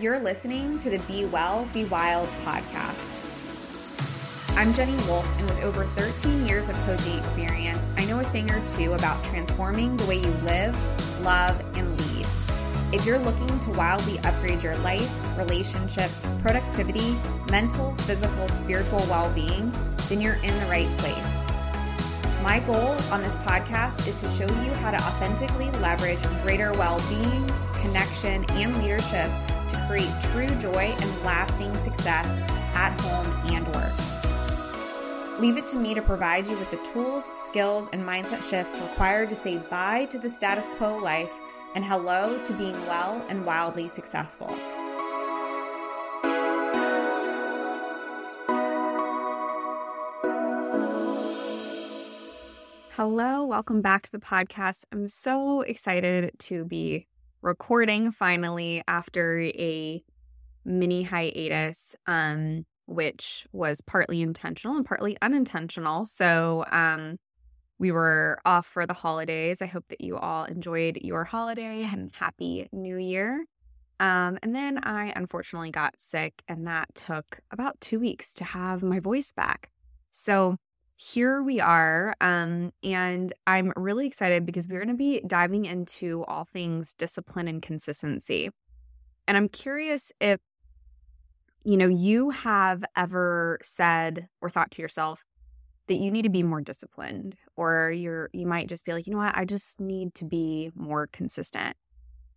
You're listening to the Be Well, Be Wild podcast. I'm Jennie Wolfe, and with over 13 years of coaching experience, I know a thing or two about transforming the way you live, love, and lead. If you're looking to wildly upgrade your life, relationships, productivity, mental, physical, spiritual well being, then you're in the right place. My goal on this podcast is to show you how to authentically leverage greater well being, connection, and leadership create true joy and lasting success at home and work. Leave it to me to provide you with the tools, skills, and mindset shifts required to say bye to the status quo life and hello to being well and wildly successful. Hello, welcome back to the podcast. I'm so excited to be recording finally after a mini hiatus, um, which was partly intentional and partly unintentional. So, um, we were off for the holidays. I hope that you all enjoyed your holiday and happy new year. Um, and then I unfortunately got sick, and that took about two weeks to have my voice back. So, here we are. Um, and I'm really excited because we're going to be diving into all things discipline and consistency. And I'm curious if, you know, you have ever said or thought to yourself that you need to be more disciplined, or you're, you might just be like, you know what, I just need to be more consistent.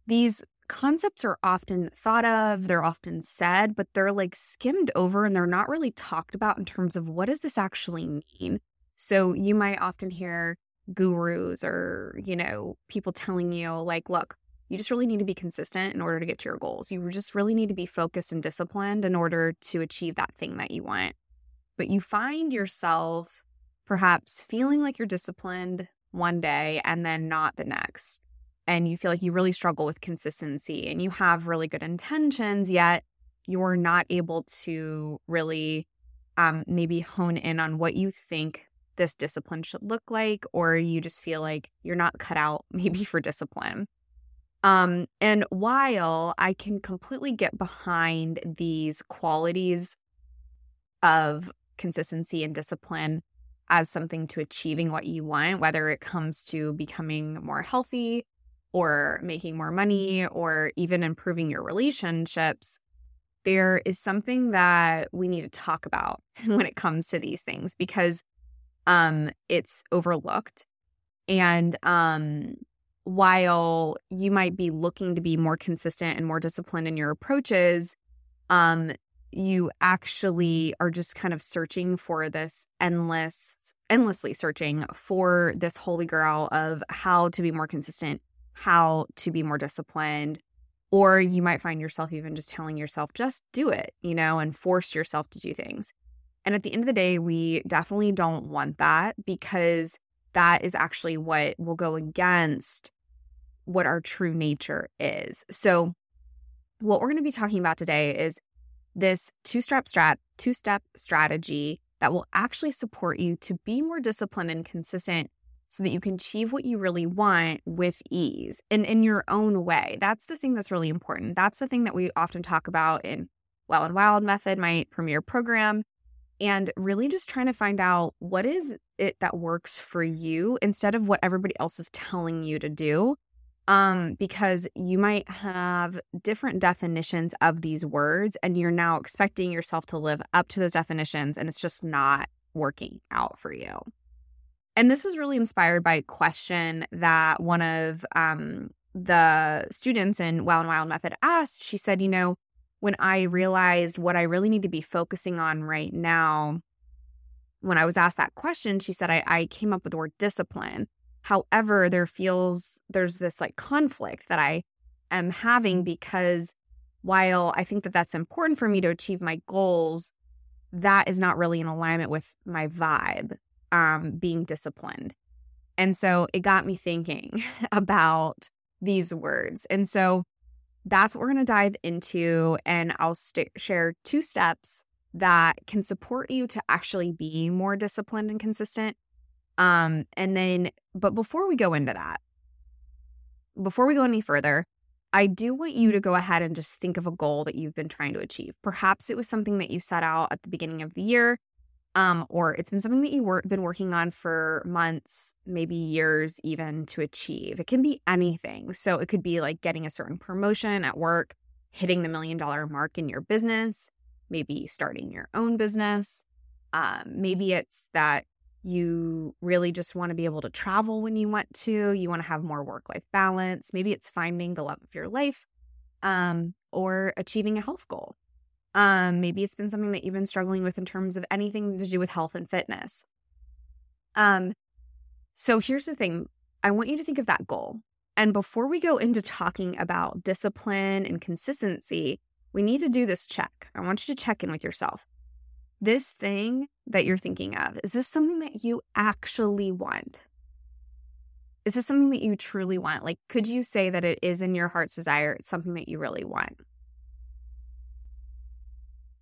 These concepts are often thought of, they're often said, but they're like skimmed over and they're not really talked about in terms of what does this actually mean? So you might often hear gurus or, you know, people telling you like, look, you just really need to be consistent in order to get to your goals. You just really need to be focused and disciplined in order to achieve that thing that you want. But you find yourself perhaps feeling like you're disciplined one day and then not the next and you feel like you really struggle with consistency and you have really good intentions, yet you're not able to really um, maybe hone in on what you think this discipline should look like, or you just feel like you're not cut out maybe for discipline. Um, and while I can completely get behind these qualities of consistency and discipline as something to achieving what you want, whether it comes to becoming more healthy, or making more money or even improving your relationships, there is something that we need to talk about when it comes to these things because um, it's overlooked. And um, while you might be looking to be more consistent and more disciplined in your approaches, um, you actually are just kind of searching for this endless, endlessly searching for this holy grail of how to be more consistent how to be more disciplined. Or you might find yourself even just telling yourself, just do it, you know, and force yourself to do things. And at the end of the day, we definitely don't want that because that is actually what will go against what our true nature is. So, what we're going to be talking about today is this two-step strat two-step strategy that will actually support you to be more disciplined and consistent so that you can achieve what you really want with ease and in your own way. That's the thing that's really important. That's the thing that we often talk about in Well and Wild Method, my premier program, and really just trying to find out what is it that works for you instead of what everybody else is telling you to do. Um, because you might have different definitions of these words, and you're now expecting yourself to live up to those definitions, and it's just not working out for you. And this was really inspired by a question that one of um, the students in Well and Wild Method asked. She said, You know, when I realized what I really need to be focusing on right now, when I was asked that question, she said, I, I came up with the word discipline. However, there feels there's this like conflict that I am having because while I think that that's important for me to achieve my goals, that is not really in alignment with my vibe um, being disciplined. And so it got me thinking about these words. And so that's what we're going to dive into. And I'll st- share two steps that can support you to actually be more disciplined and consistent. Um, and then, but before we go into that, before we go any further, I do want you to go ahead and just think of a goal that you've been trying to achieve. Perhaps it was something that you set out at the beginning of the year, um, or it's been something that you've been working on for months, maybe years even to achieve. It can be anything. So it could be like getting a certain promotion at work, hitting the million dollar mark in your business, maybe starting your own business. Um, maybe it's that you really just want to be able to travel when you want to, you want to have more work life balance. Maybe it's finding the love of your life um, or achieving a health goal. Um, maybe it's been something that you've been struggling with in terms of anything to do with health and fitness. Um, so here's the thing I want you to think of that goal. And before we go into talking about discipline and consistency, we need to do this check. I want you to check in with yourself. This thing that you're thinking of, is this something that you actually want? Is this something that you truly want? Like, could you say that it is in your heart's desire? It's something that you really want?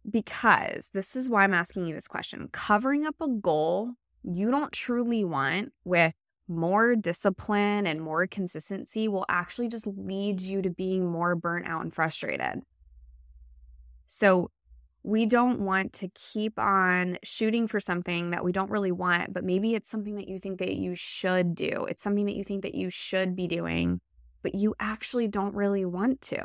Because this is why I'm asking you this question. Covering up a goal you don't truly want with more discipline and more consistency will actually just lead you to being more burnt out and frustrated. So, we don't want to keep on shooting for something that we don't really want, but maybe it's something that you think that you should do. It's something that you think that you should be doing, but you actually don't really want to.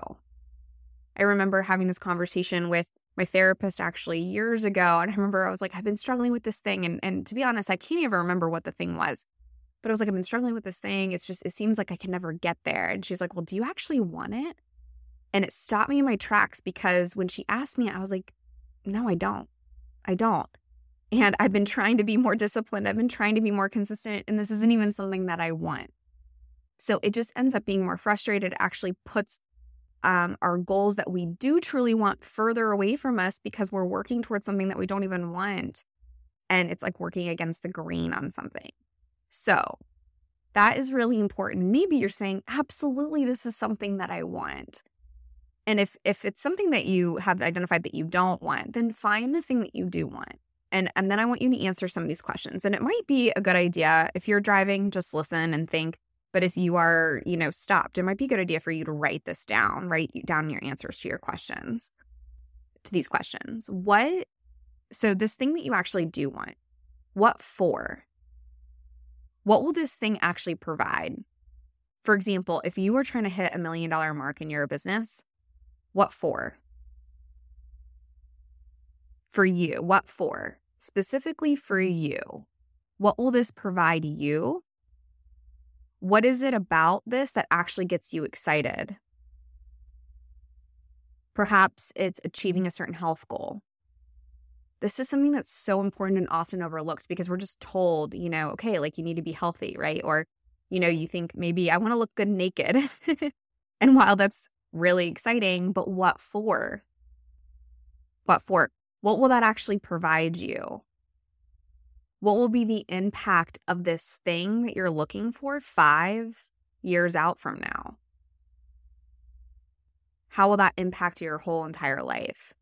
I remember having this conversation with my therapist actually years ago. And I remember I was like, I've been struggling with this thing. And, and to be honest, I can't even remember what the thing was. But I was like, I've been struggling with this thing. It's just, it seems like I can never get there. And she's like, Well, do you actually want it? And it stopped me in my tracks because when she asked me, I was like, No, I don't. I don't. And I've been trying to be more disciplined. I've been trying to be more consistent. And this isn't even something that I want. So it just ends up being more frustrated. Actually puts um, our goals that we do truly want further away from us because we're working towards something that we don't even want. And it's like working against the grain on something. So that is really important. Maybe you're saying, absolutely, this is something that I want. And if if it's something that you have identified that you don't want, then find the thing that you do want. And and then I want you to answer some of these questions. And it might be a good idea if you're driving, just listen and think, but if you are, you know, stopped, it might be a good idea for you to write this down, write down your answers to your questions, to these questions. What, so this thing that you actually do want, what for? What will this thing actually provide? For example, if you are trying to hit a million dollar mark in your business, what for? For you, what for? Specifically for you, what will this provide you? What is it about this that actually gets you excited? Perhaps it's achieving a certain health goal. This is something that's so important and often overlooked because we're just told, you know, okay, like you need to be healthy, right? Or, you know, you think maybe I want to look good naked. and while that's really exciting, but what for? What for? What will that actually provide you? What will be the impact of this thing that you're looking for five years out from now? How will that impact your whole entire life?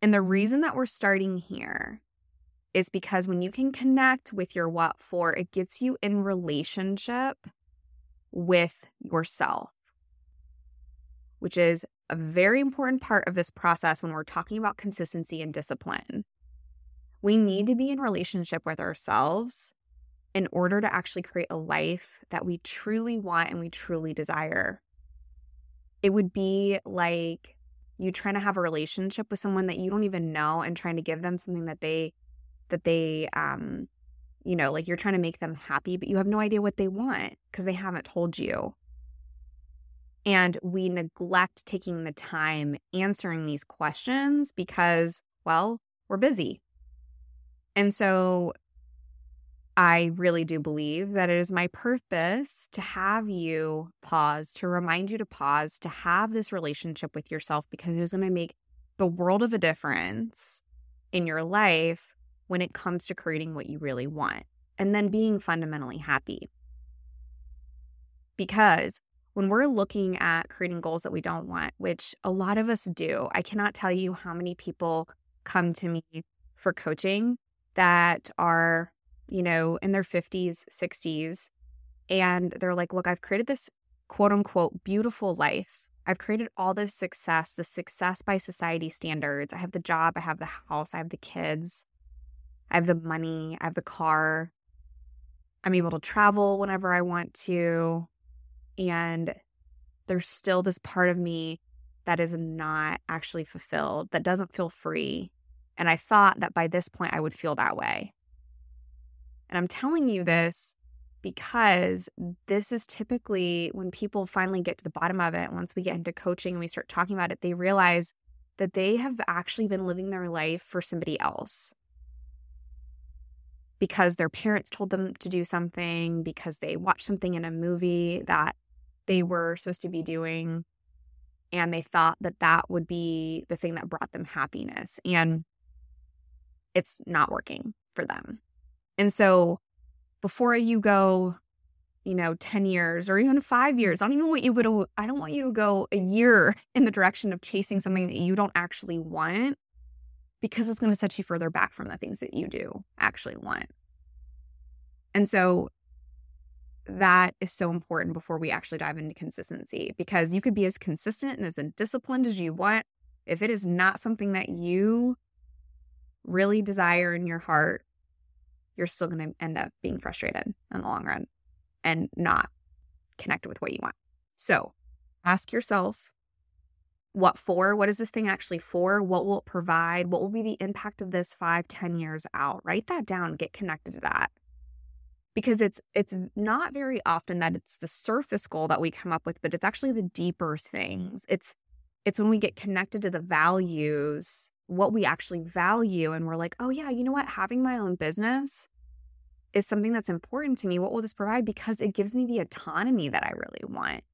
And the reason that we're starting here is because when you can connect with your what for, it gets you in relationship with yourself, which is a very important part of this process when we're talking about consistency and discipline. We need to be in relationship with ourselves in order to actually create a life that we truly want and we truly desire. It would be like you trying to have a relationship with someone that you don't even know and trying to give them something that they that they um you know, like you're trying to make them happy, but you have no idea what they want because they haven't told you. And we neglect taking the time answering these questions because, well, we're busy. And so I really do believe that it is my purpose to have you pause, to remind you to pause, to have this relationship with yourself because it is going to make the world of a difference in your life when it comes to creating what you really want and then being fundamentally happy. Because when we're looking at creating goals that we don't want, which a lot of us do, I cannot tell you how many people come to me for coaching that are, you know, in their 50s, 60s, and they're like, look, I've created this quote unquote beautiful life. I've created all this success, the success by society standards. I have the job, I have the house, I have the kids, I have the money, I have the car. I'm able to travel whenever I want to. And there's still this part of me that is not actually fulfilled, that doesn't feel free. And I thought that by this point I would feel that way. And I'm telling you this because this is typically when people finally get to the bottom of it, once we get into coaching and we start talking about it, they realize that they have actually been living their life for somebody else because their parents told them to do something, because they watched something in a movie that they were supposed to be doing. And they thought that that would be the thing that brought them happiness. And it's not working for them. And so before you go, you know, 10 years or even five years, I don't even want you to, I don't want you to go a year in the direction of chasing something that you don't actually want because it's going to set you further back from the things that you do actually want. And so that is so important before we actually dive into consistency because you could be as consistent and as disciplined as you want. If it is not something that you really desire in your heart, you're still going to end up being frustrated in the long run and not connected with what you want. So ask yourself, what for? What is this thing actually for? What will it provide? What will be the impact of this five, ten years out? Write that down, get connected to that. Because it's it's not very often that it's the surface goal that we come up with, but it's actually the deeper things. It's it's when we get connected to the values what we actually value and we're like, oh, yeah, you know what? Having my own business is something that's important to me. What will this provide? Because it gives me the autonomy that I really want.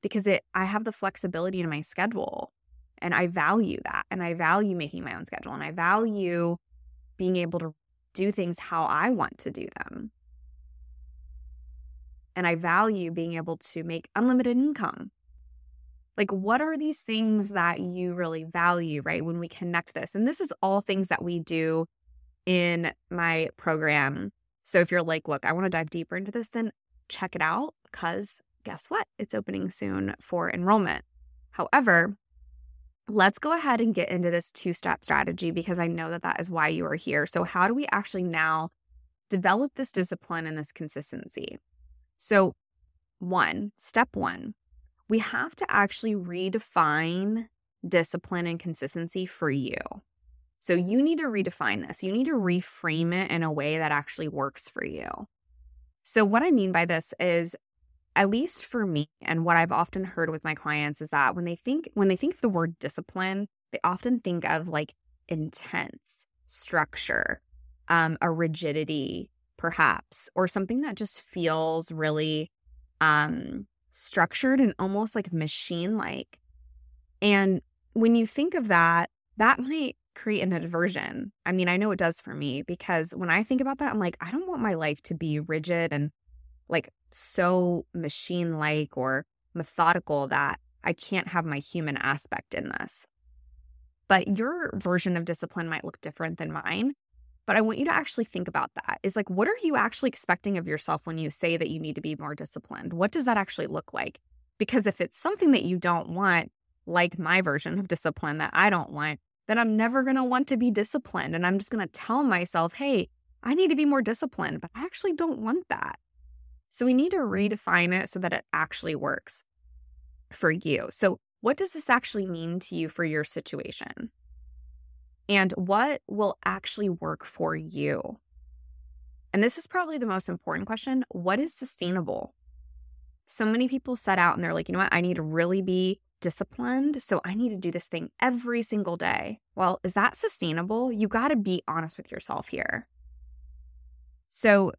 Because it I have the flexibility in my schedule and I value that. And I value making my own schedule and I value being able to do things how I want to do them. And I value being able to make unlimited income like, what are these things that you really value, right? When we connect this. And this is all things that we do in my program. So if you're like, look, I want to dive deeper into this, then check it out because guess what? It's opening soon for enrollment. However, let's go ahead and get into this two step strategy because I know that that is why you are here. So, how do we actually now develop this discipline and this consistency? So, one, step one, we have to actually redefine discipline and consistency for you. So you need to redefine this. You need to reframe it in a way that actually works for you. So, what I mean by this is, at least for me, and what I've often heard with my clients is that when they think when they think of the word discipline, they often think of like intense structure, um, a rigidity, perhaps, or something that just feels really um, structured and almost like machine like. And when you think of that, that might create an aversion. I mean, I know it does for me because when I think about that, I'm like, I don't want my life to be rigid and like so machine like or methodical that I can't have my human aspect in this. But your version of discipline might look different than mine. But I want you to actually think about that. Is like, what are you actually expecting of yourself when you say that you need to be more disciplined? What does that actually look like? Because if it's something that you don't want, like my version of discipline that I don't want, then I'm never going to want to be disciplined. And I'm just going to tell myself, hey, I need to be more disciplined, but I actually don't want that. So we need to redefine it so that it actually works for you. So, what does this actually mean to you for your situation? And what will actually work for you? And this is probably the most important question what is sustainable? So many people set out and they're like, you know what? I need to really be disciplined. So I need to do this thing every single day. Well, is that sustainable? You got to be honest with yourself here. So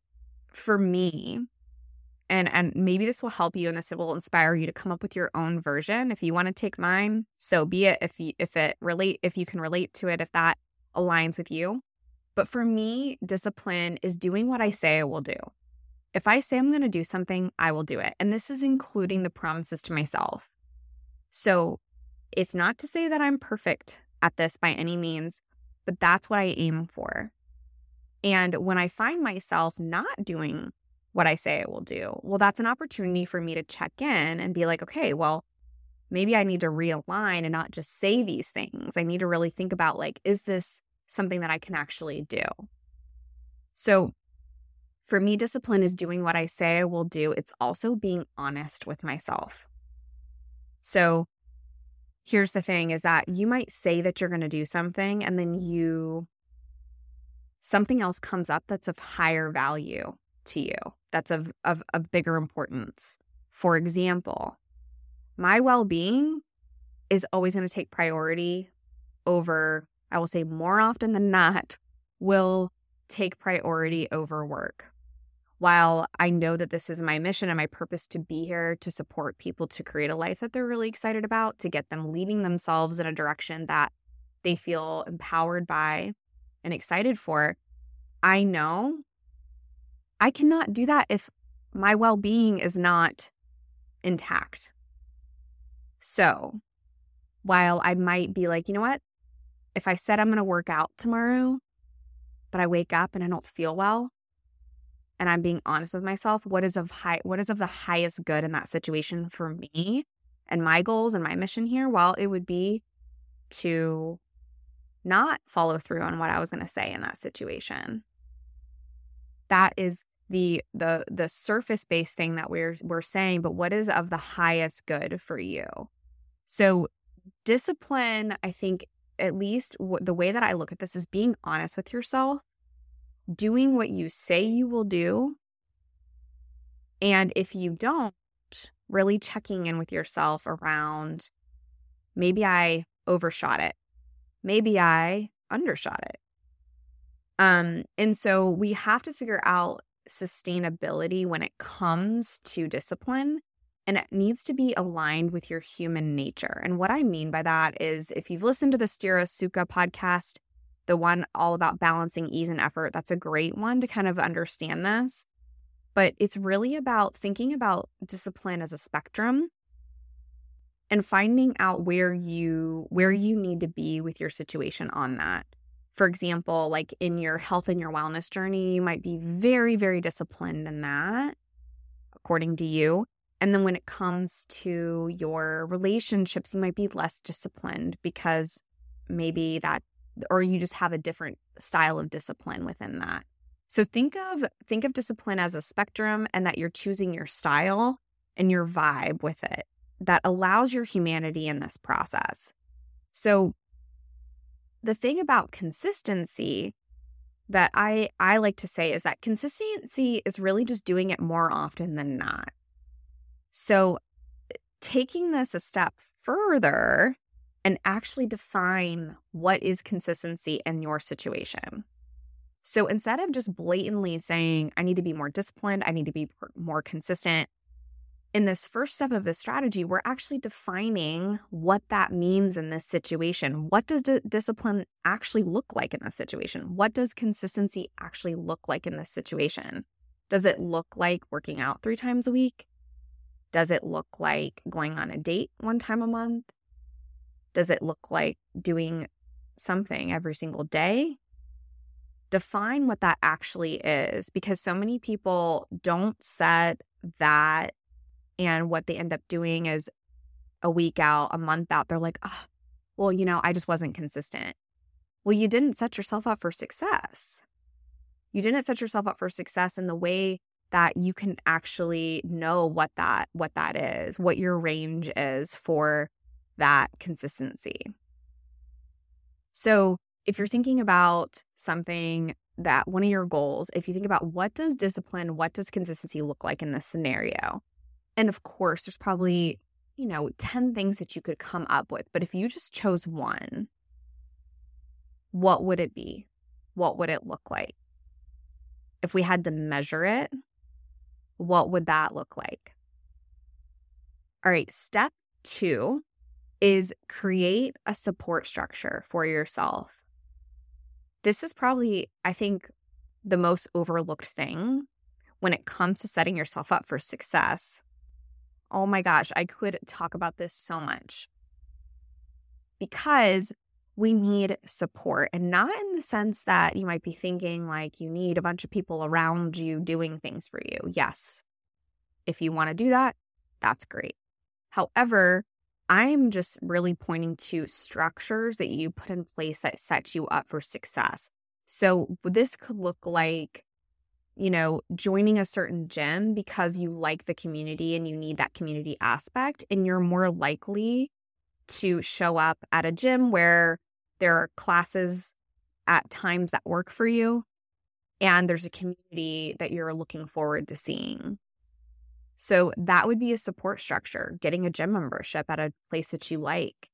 for me, and and maybe this will help you and this will inspire you to come up with your own version if you want to take mine so be it if you if it relate if you can relate to it if that aligns with you. But for me discipline is doing what i say i will do. If i say i'm going to do something i will do it and this is including the promises to myself. So it's not to say that i'm perfect at this by any means but that's what i aim for. And when i find myself not doing what I say I will do. Well, that's an opportunity for me to check in and be like, okay, well, maybe I need to realign and not just say these things. I need to really think about like, is this something that I can actually do? So for me, discipline is doing what I say I will do. It's also being honest with myself. So here's the thing is that you might say that you're going to do something and then you something else comes up that's of higher value to you. That's of of, of bigger importance. For example my well-being is always going to take priority over i will say more often than not will take priority over work. While I know that this is my mission and my purpose to be here to support people to create a life that they're really excited about, to get them leading themselves in a direction that they feel empowered by and excited for, I know I cannot do that if my well being is not intact. So while I might be like, you know what? If I said I'm going to work out tomorrow, but I wake up and I don't feel well, and I'm being honest with myself, what is of high what is of the highest good in that situation for me and my goals and my mission here? Well, it would be to not follow through on what I was going to say in that situation. That is the the the surface based thing that we're we're saying, but what is of the highest good for you? So discipline, I think at least w- the way that I look at this is being honest with yourself doing what you say you will do. And if you don't, really checking in with yourself around maybe I overshot it. Maybe I undershot it. Um, and so we have to figure out sustainability when it comes to discipline and it needs to be aligned with your human nature. And what I mean by that is if you've listened to the Sthira Sukha podcast, the one all about balancing ease and effort. That's a great one to kind of understand this. But it's really about thinking about discipline as a spectrum and finding out where you where you need to be with your situation on that. For example, like in your health and your wellness journey, you might be very very disciplined in that according to you. And then when it comes to your relationships, you might be less disciplined because maybe that or you just have a different style of discipline within that. So think of think of discipline as a spectrum and that you're choosing your style and your vibe with it that allows your humanity in this process. So the thing about consistency that I I like to say is that consistency is really just doing it more often than not. So taking this a step further and actually define what is consistency in your situation. So instead of just blatantly saying, I need to be more disciplined, I need to be more consistent, in this first step of the strategy, we're actually defining what that means in this situation. What does d- discipline actually look like in this situation? What does consistency actually look like in this situation? Does it look like working out three times a week? Does it look like going on a date one time a month? Does it look like doing something every single day? Define what that actually is because so many people don't set that. And what they end up doing is a week out, a month out, they're like, oh, well, you know, I just wasn't consistent. Well, you didn't set yourself up for success. You didn't set yourself up for success in the way that you can actually know what that what that is, what your range is for that consistency. So, if you're thinking about something that one of your goals, if you think about what does discipline, what does consistency look like in this scenario? And of course, there's probably, you know, 10 things that you could come up with. But if you just chose one, what would it be? What would it look like? If we had to measure it, what would that look like? All right, step two is create a support structure for yourself. This is probably, I think, the most overlooked thing when it comes to setting yourself up for success. Oh my gosh, I could talk about this so much. Because we need support and not in the sense that you might be thinking like you need a bunch of people around you doing things for you. Yes. If you want to do that, that's great. However, I'm just really pointing to structures that you put in place that set you up for success. So this could look like, you know, joining a certain gym because you like the community and you need that community aspect. And you're more likely to show up at a gym where there are classes at times that work for you and there's a community that you're looking forward to seeing. So that would be a support structure, getting a gym membership at a place that you like.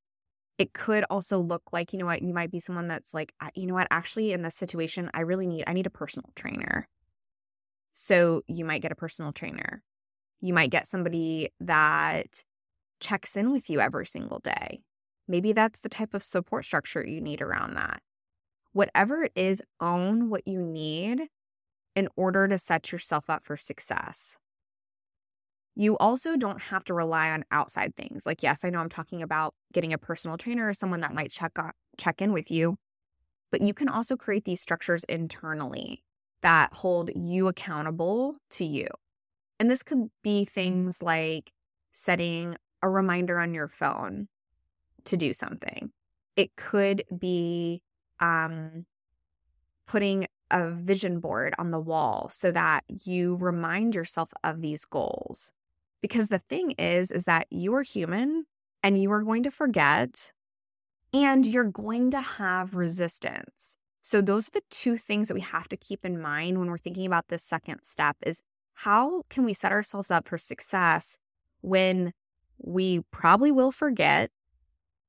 It could also look like, you know what, you might be someone that's like, you know what, actually in this situation, I really need, I need a personal trainer. So you might get a personal trainer. You might get somebody that checks in with you every single day. Maybe that's the type of support structure you need around that. Whatever it is, own what you need in order to set yourself up for success. You also don't have to rely on outside things. Like, yes, I know I'm talking about getting a personal trainer or someone that might check check in with you, but you can also create these structures internally that hold you accountable to you. And this could be things like setting a reminder on your phone to do something. It could be um, putting a vision board on the wall so that you remind yourself of these goals. Because the thing is, is that you are human and you are going to forget and you're going to have resistance. So those are the two things that we have to keep in mind when we're thinking about this second step is how can we set ourselves up for success when we probably will forget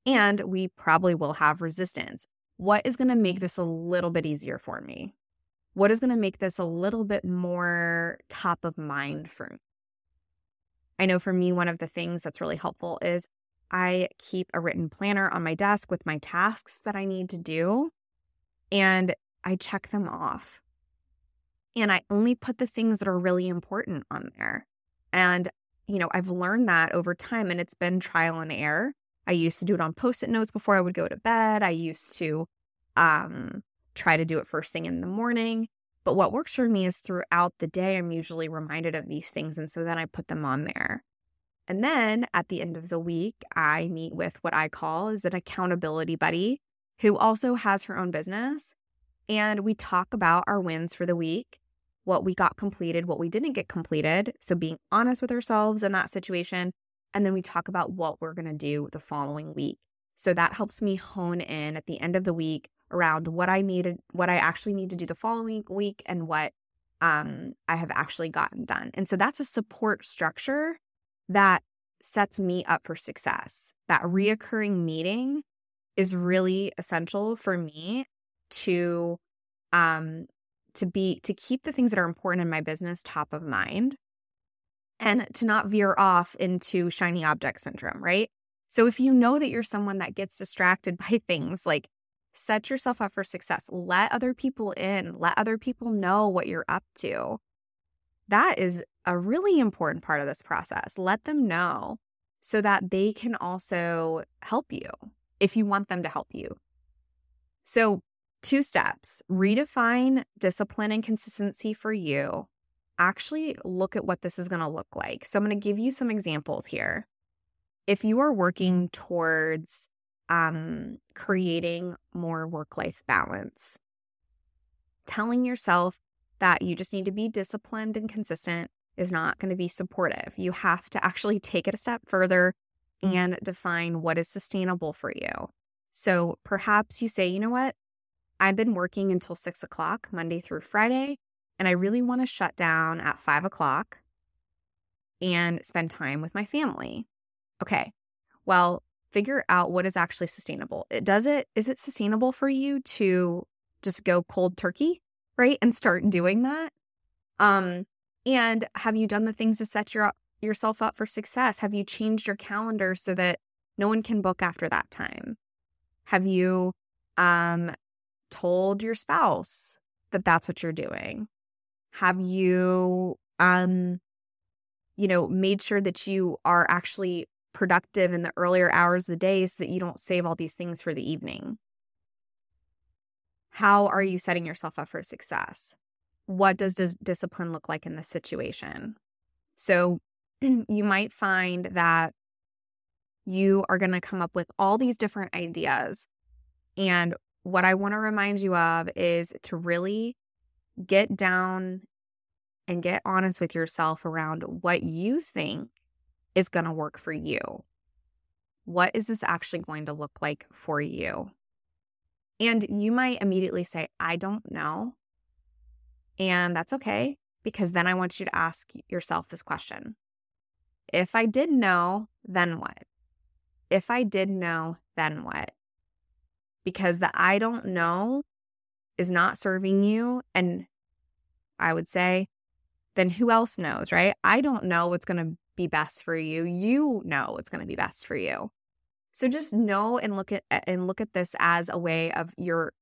and we probably will have resistance. What is going to make this a little bit easier for me? What is going to make this a little bit more top of mind for me? I know for me, one of the things that's really helpful is I keep a written planner on my desk with my tasks that I need to do, and I check them off. And I only put the things that are really important on there. And, you know, I've learned that over time, and it's been trial and error. I used to do it on post it notes before I would go to bed. I used to um, try to do it first thing in the morning. But what works for me is throughout the day, I'm usually reminded of these things. And so then I put them on there. And then at the end of the week, I meet with what I call is an accountability buddy who also has her own business. And we talk about our wins for the week, what we got completed, what we didn't get completed. So being honest with ourselves in that situation, and then we talk about what we're going to do the following week. So that helps me hone in at the end of the week around what I needed, what I actually need to do the following week, and what um, I have actually gotten done. And so that's a support structure that sets me up for success. That reoccurring meeting is really essential for me to um to be to keep the things that are important in my business top of mind and to not veer off into shiny object syndrome, right? So if you know that you're someone that gets distracted by things, like set yourself up for success. Let other people in, let other people know what you're up to. That is a really important part of this process. Let them know so that they can also help you if you want them to help you. So, two steps redefine discipline and consistency for you actually look at what this is going to look like. So I'm going to give you some examples here. If you are working towards um, creating more work life balance, telling yourself that you just need to be disciplined and consistent is not going to be supportive. You have to actually take it a step further and define what is sustainable for you. So perhaps you say, you know what? I've been working until six o'clock Monday through Friday and I really want to shut down at five o'clock and spend time with my family. Okay, well, figure out what is actually sustainable. It does it is it sustainable for you to just go cold turkey, right? And start doing that? Um and have you done the things to set your yourself up for success? Have you changed your calendar so that no one can book after that time? Have you um told your spouse that that's what you're doing? Have you, um, you know, made sure that you are actually productive in the earlier hours of the day so that you don't save all these things for the evening? how are you setting yourself up for success? What does dis- discipline look like in this situation? So you might find that you are going to come up with all these different ideas. And what I want to remind you of is to really get down and get honest with yourself around what you think is going to work for you. What is this actually going to look like for you? And you might immediately say, I don't know. And that's okay, because then I want you to ask yourself this question If I did know, then what? If I did know, then what? Because the I don't know is not serving you. And I would say, then who else knows, right? I don't know what's going to be best for you. You know what's going to be best for you. So just know and look at and look at this as a way of you're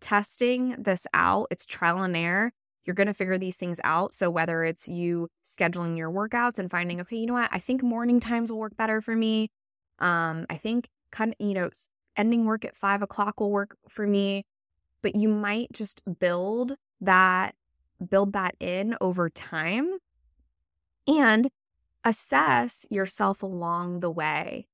testing this out. It's trial and error. You're going to figure these things out. So whether it's you scheduling your workouts and finding, okay, you know what? I think morning times will work better for me. Um, I think kind of, you know, ending work at five o'clock will work for me. But you might just build that, build that in over time and assess yourself along the way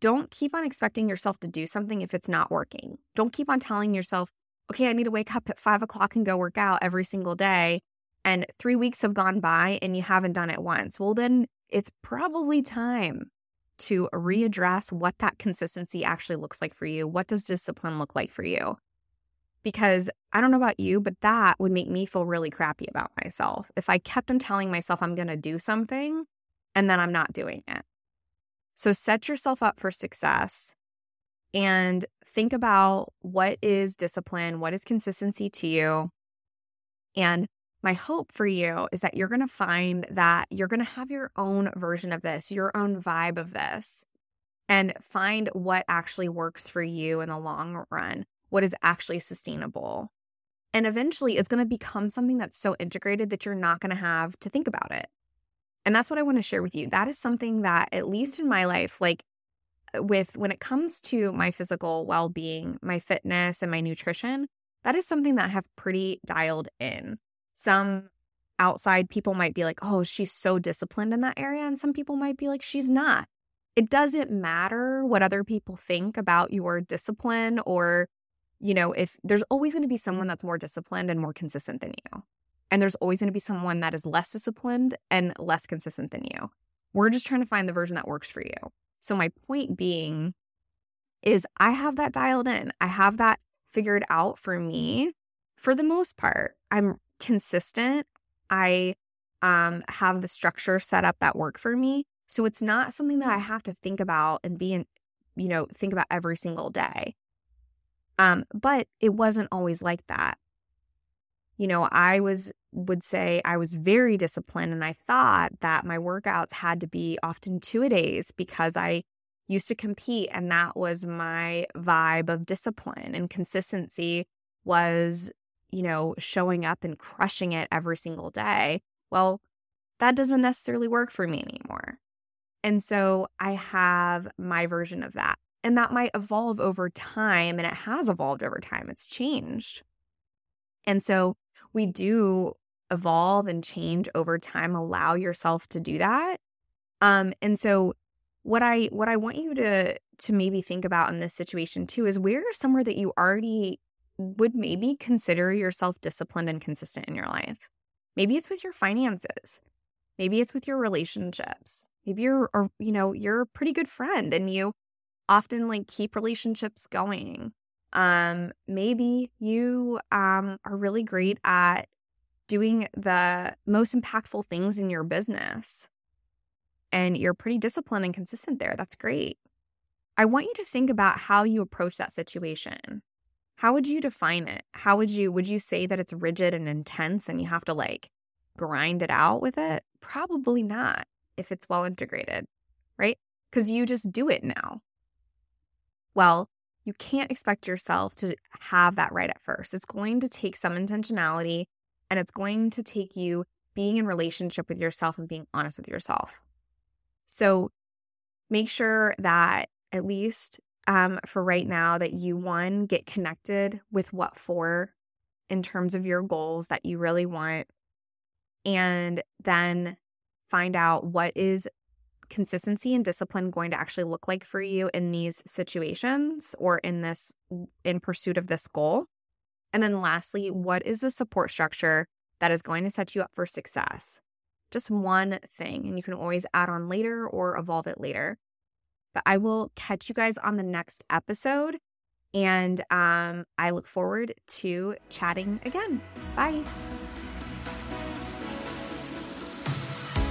don't keep on expecting yourself to do something if it's not working. Don't keep on telling yourself, okay, I need to wake up at five o'clock and go work out every single day. And three weeks have gone by and you haven't done it once. Well, then it's probably time to readdress what that consistency actually looks like for you. What does discipline look like for you? Because I don't know about you, but that would make me feel really crappy about myself if I kept on telling myself I'm going to do something and then I'm not doing it. So set yourself up for success and think about what is discipline, what is consistency to you. And my hope for you is that you're going to find that you're going to have your own version of this, your own vibe of this, and find what actually works for you in the long run, what is actually sustainable. And eventually, it's going to become something that's so integrated that you're not going to have to think about it. And that's what I want to share with you. That is something that, at least in my life, like with when it comes to my physical well being, my fitness, and my nutrition, that is something that I have pretty dialed in. Some outside people might be like, oh, she's so disciplined in that area. And some people might be like, she's not. It doesn't matter what other people think about your discipline or, you know, if there's always going to be someone that's more disciplined and more consistent than you. And there's always going to be someone that is less disciplined and less consistent than you. We're just trying to find the version that works for you. So, my point being is I have that dialed in. I have that figured out for me for the most part. I'm consistent. I um, have the structure set up that work for me. So it's not something that I have to think about and be in, you know, think about every single day. Um, but it wasn't always like that you know, I was would say I was very disciplined and I thought that my workouts had to be often two a days because I used to compete and that was my vibe of discipline and consistency was, you know, showing up and crushing it every single day. Well, that doesn't necessarily work for me anymore. And so I have my version of that. And that might evolve over time and it has evolved over time. It's changed. And so we do evolve and change over time. Allow yourself to do that. Um, and so what I what I want you to to maybe think about in this situation too is where somewhere that you already would maybe consider yourself disciplined and consistent in your life. Maybe it's with your finances. Maybe it's with your relationships. Maybe you're or you know, you're a pretty good friend and you often like keep relationships going. Um, maybe you um, are really great at doing the most impactful things in your business and you're pretty disciplined and consistent there. That's great. I want you to think about how you approach that situation. How would you define it? How would you would you say that it's rigid and intense and you have to like grind it out with it? Probably not if it's well integrated, right? Cuz you just do it now. Well, you can't expect yourself to have that right at first. It's going to take some intentionality and it's going to take you being in relationship with yourself and being honest with yourself. So make sure that at least um, for right now that you, one, get connected with what for in terms of your goals that you really want, and then find out what is consistency and discipline going to actually look like for you in these situations or in this in pursuit of this goal? And then lastly what is the support structure that is going to set you up for success? Just one thing and you can always add on later or evolve it later. But i will catch you guys on the next episode and um, i look forward to chatting again. Bye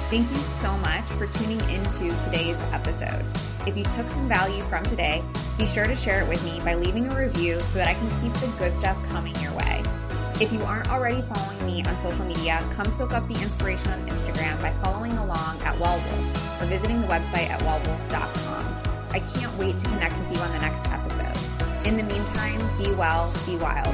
Thank you so much for tuning into today's episode. If you took some value from today, be sure to share it with me by leaving a review so that I can keep the good stuff coming your way. If you aren't already following me on social media, come soak up the inspiration on Instagram by following along at WellWolfe or visiting the website at wellwolfe.com. I can't wait to connect with you on the next episode. In the meantime, be well, be wild.